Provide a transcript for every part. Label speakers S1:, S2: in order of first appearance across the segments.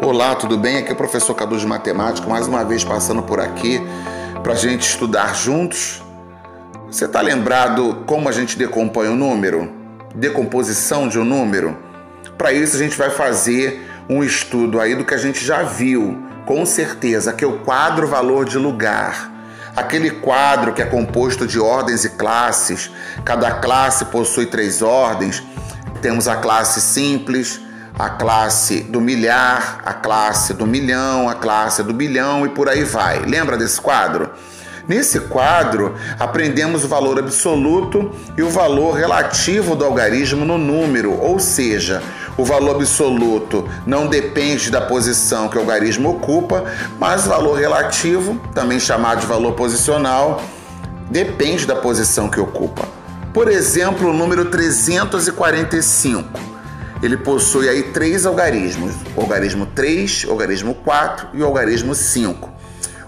S1: Olá, tudo bem? Aqui é o professor Cadu de Matemática, mais uma vez passando por aqui para a gente estudar juntos. Você está lembrado como a gente decompõe o um número? Decomposição de um número? Para isso a gente vai fazer um estudo aí do que a gente já viu, com certeza, que é o quadro valor de lugar. Aquele quadro que é composto de ordens e classes, cada classe possui três ordens. Temos a classe simples, a classe do milhar, a classe do milhão, a classe do bilhão e por aí vai. Lembra desse quadro? Nesse quadro, aprendemos o valor absoluto e o valor relativo do algarismo no número, ou seja, o valor absoluto não depende da posição que o algarismo ocupa, mas o valor relativo, também chamado de valor posicional, depende da posição que ocupa. Por exemplo, o número 345 ele possui aí três algarismos: o algarismo 3, o algarismo 4 e o algarismo 5.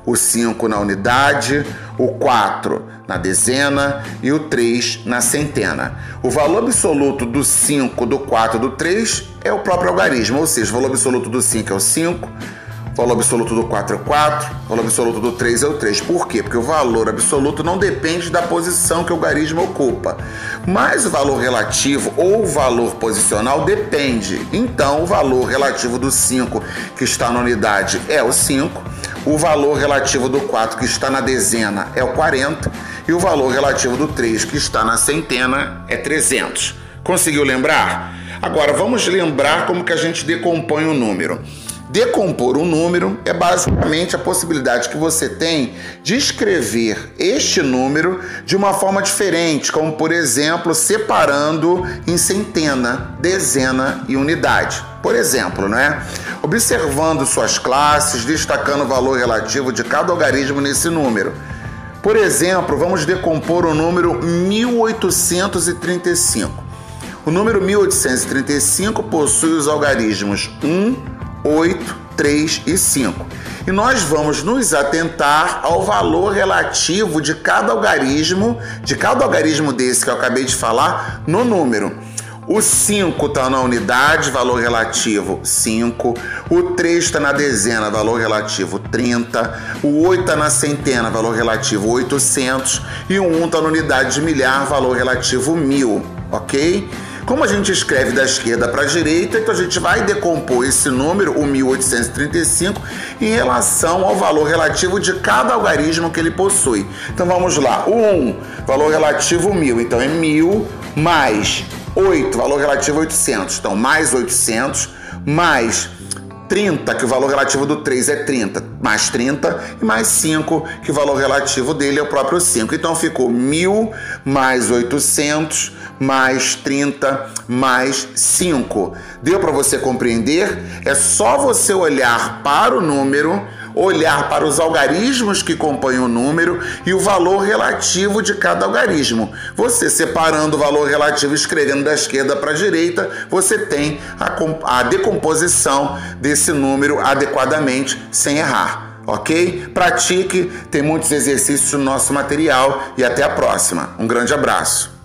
S1: O 5 na unidade, o 4 na dezena e o 3 na centena. O valor absoluto do 5, do 4 e do 3 é o próprio algarismo, ou seja, o valor absoluto do 5 é o 5, o valor absoluto do 4 é o 4, o valor absoluto do 3 é o 3. Por quê? Porque o valor absoluto não depende da posição que o algarismo ocupa. Mas o valor relativo ou o valor posicional depende. Então, o valor relativo do 5 que está na unidade é o 5, o valor relativo do 4 que está na dezena é o 40 e o valor relativo do 3 que está na centena é 300. Conseguiu lembrar? Agora vamos lembrar como que a gente decompõe o número. Decompor um número é basicamente a possibilidade que você tem de escrever este número de uma forma diferente, como por exemplo, separando em centena, dezena e unidade. Por exemplo, né? Observando suas classes, destacando o valor relativo de cada algarismo nesse número. Por exemplo, vamos decompor o número 1835. O número 1835 possui os algarismos 1, 8, 3 e 5. E nós vamos nos atentar ao valor relativo de cada algarismo, de cada algarismo desse que eu acabei de falar, no número. O 5 está na unidade, valor relativo 5. O 3 está na dezena, valor relativo 30. O 8 está na centena, valor relativo 800. E o 1 está na unidade de milhar, valor relativo 1000. Ok? Como a gente escreve da esquerda para a direita, então a gente vai decompor esse número, o 1835, em relação ao valor relativo de cada algarismo que ele possui. Então vamos lá. O 1, valor relativo 1000. Então é 1000 mais 8, valor relativo 800. Então mais 800 mais 30, que o valor relativo do 3 é 30, mais 30, e mais 5, que o valor relativo dele é o próprio 5. Então ficou 1000 mais 800 mais 30 mais 5. Deu para você compreender? É só você olhar para o número olhar para os algarismos que compõem o número e o valor relativo de cada algarismo. Você separando o valor relativo, escrevendo da esquerda para a direita, você tem a, a decomposição desse número adequadamente sem errar ok? Pratique, tem muitos exercícios no nosso material e até a próxima. Um grande abraço.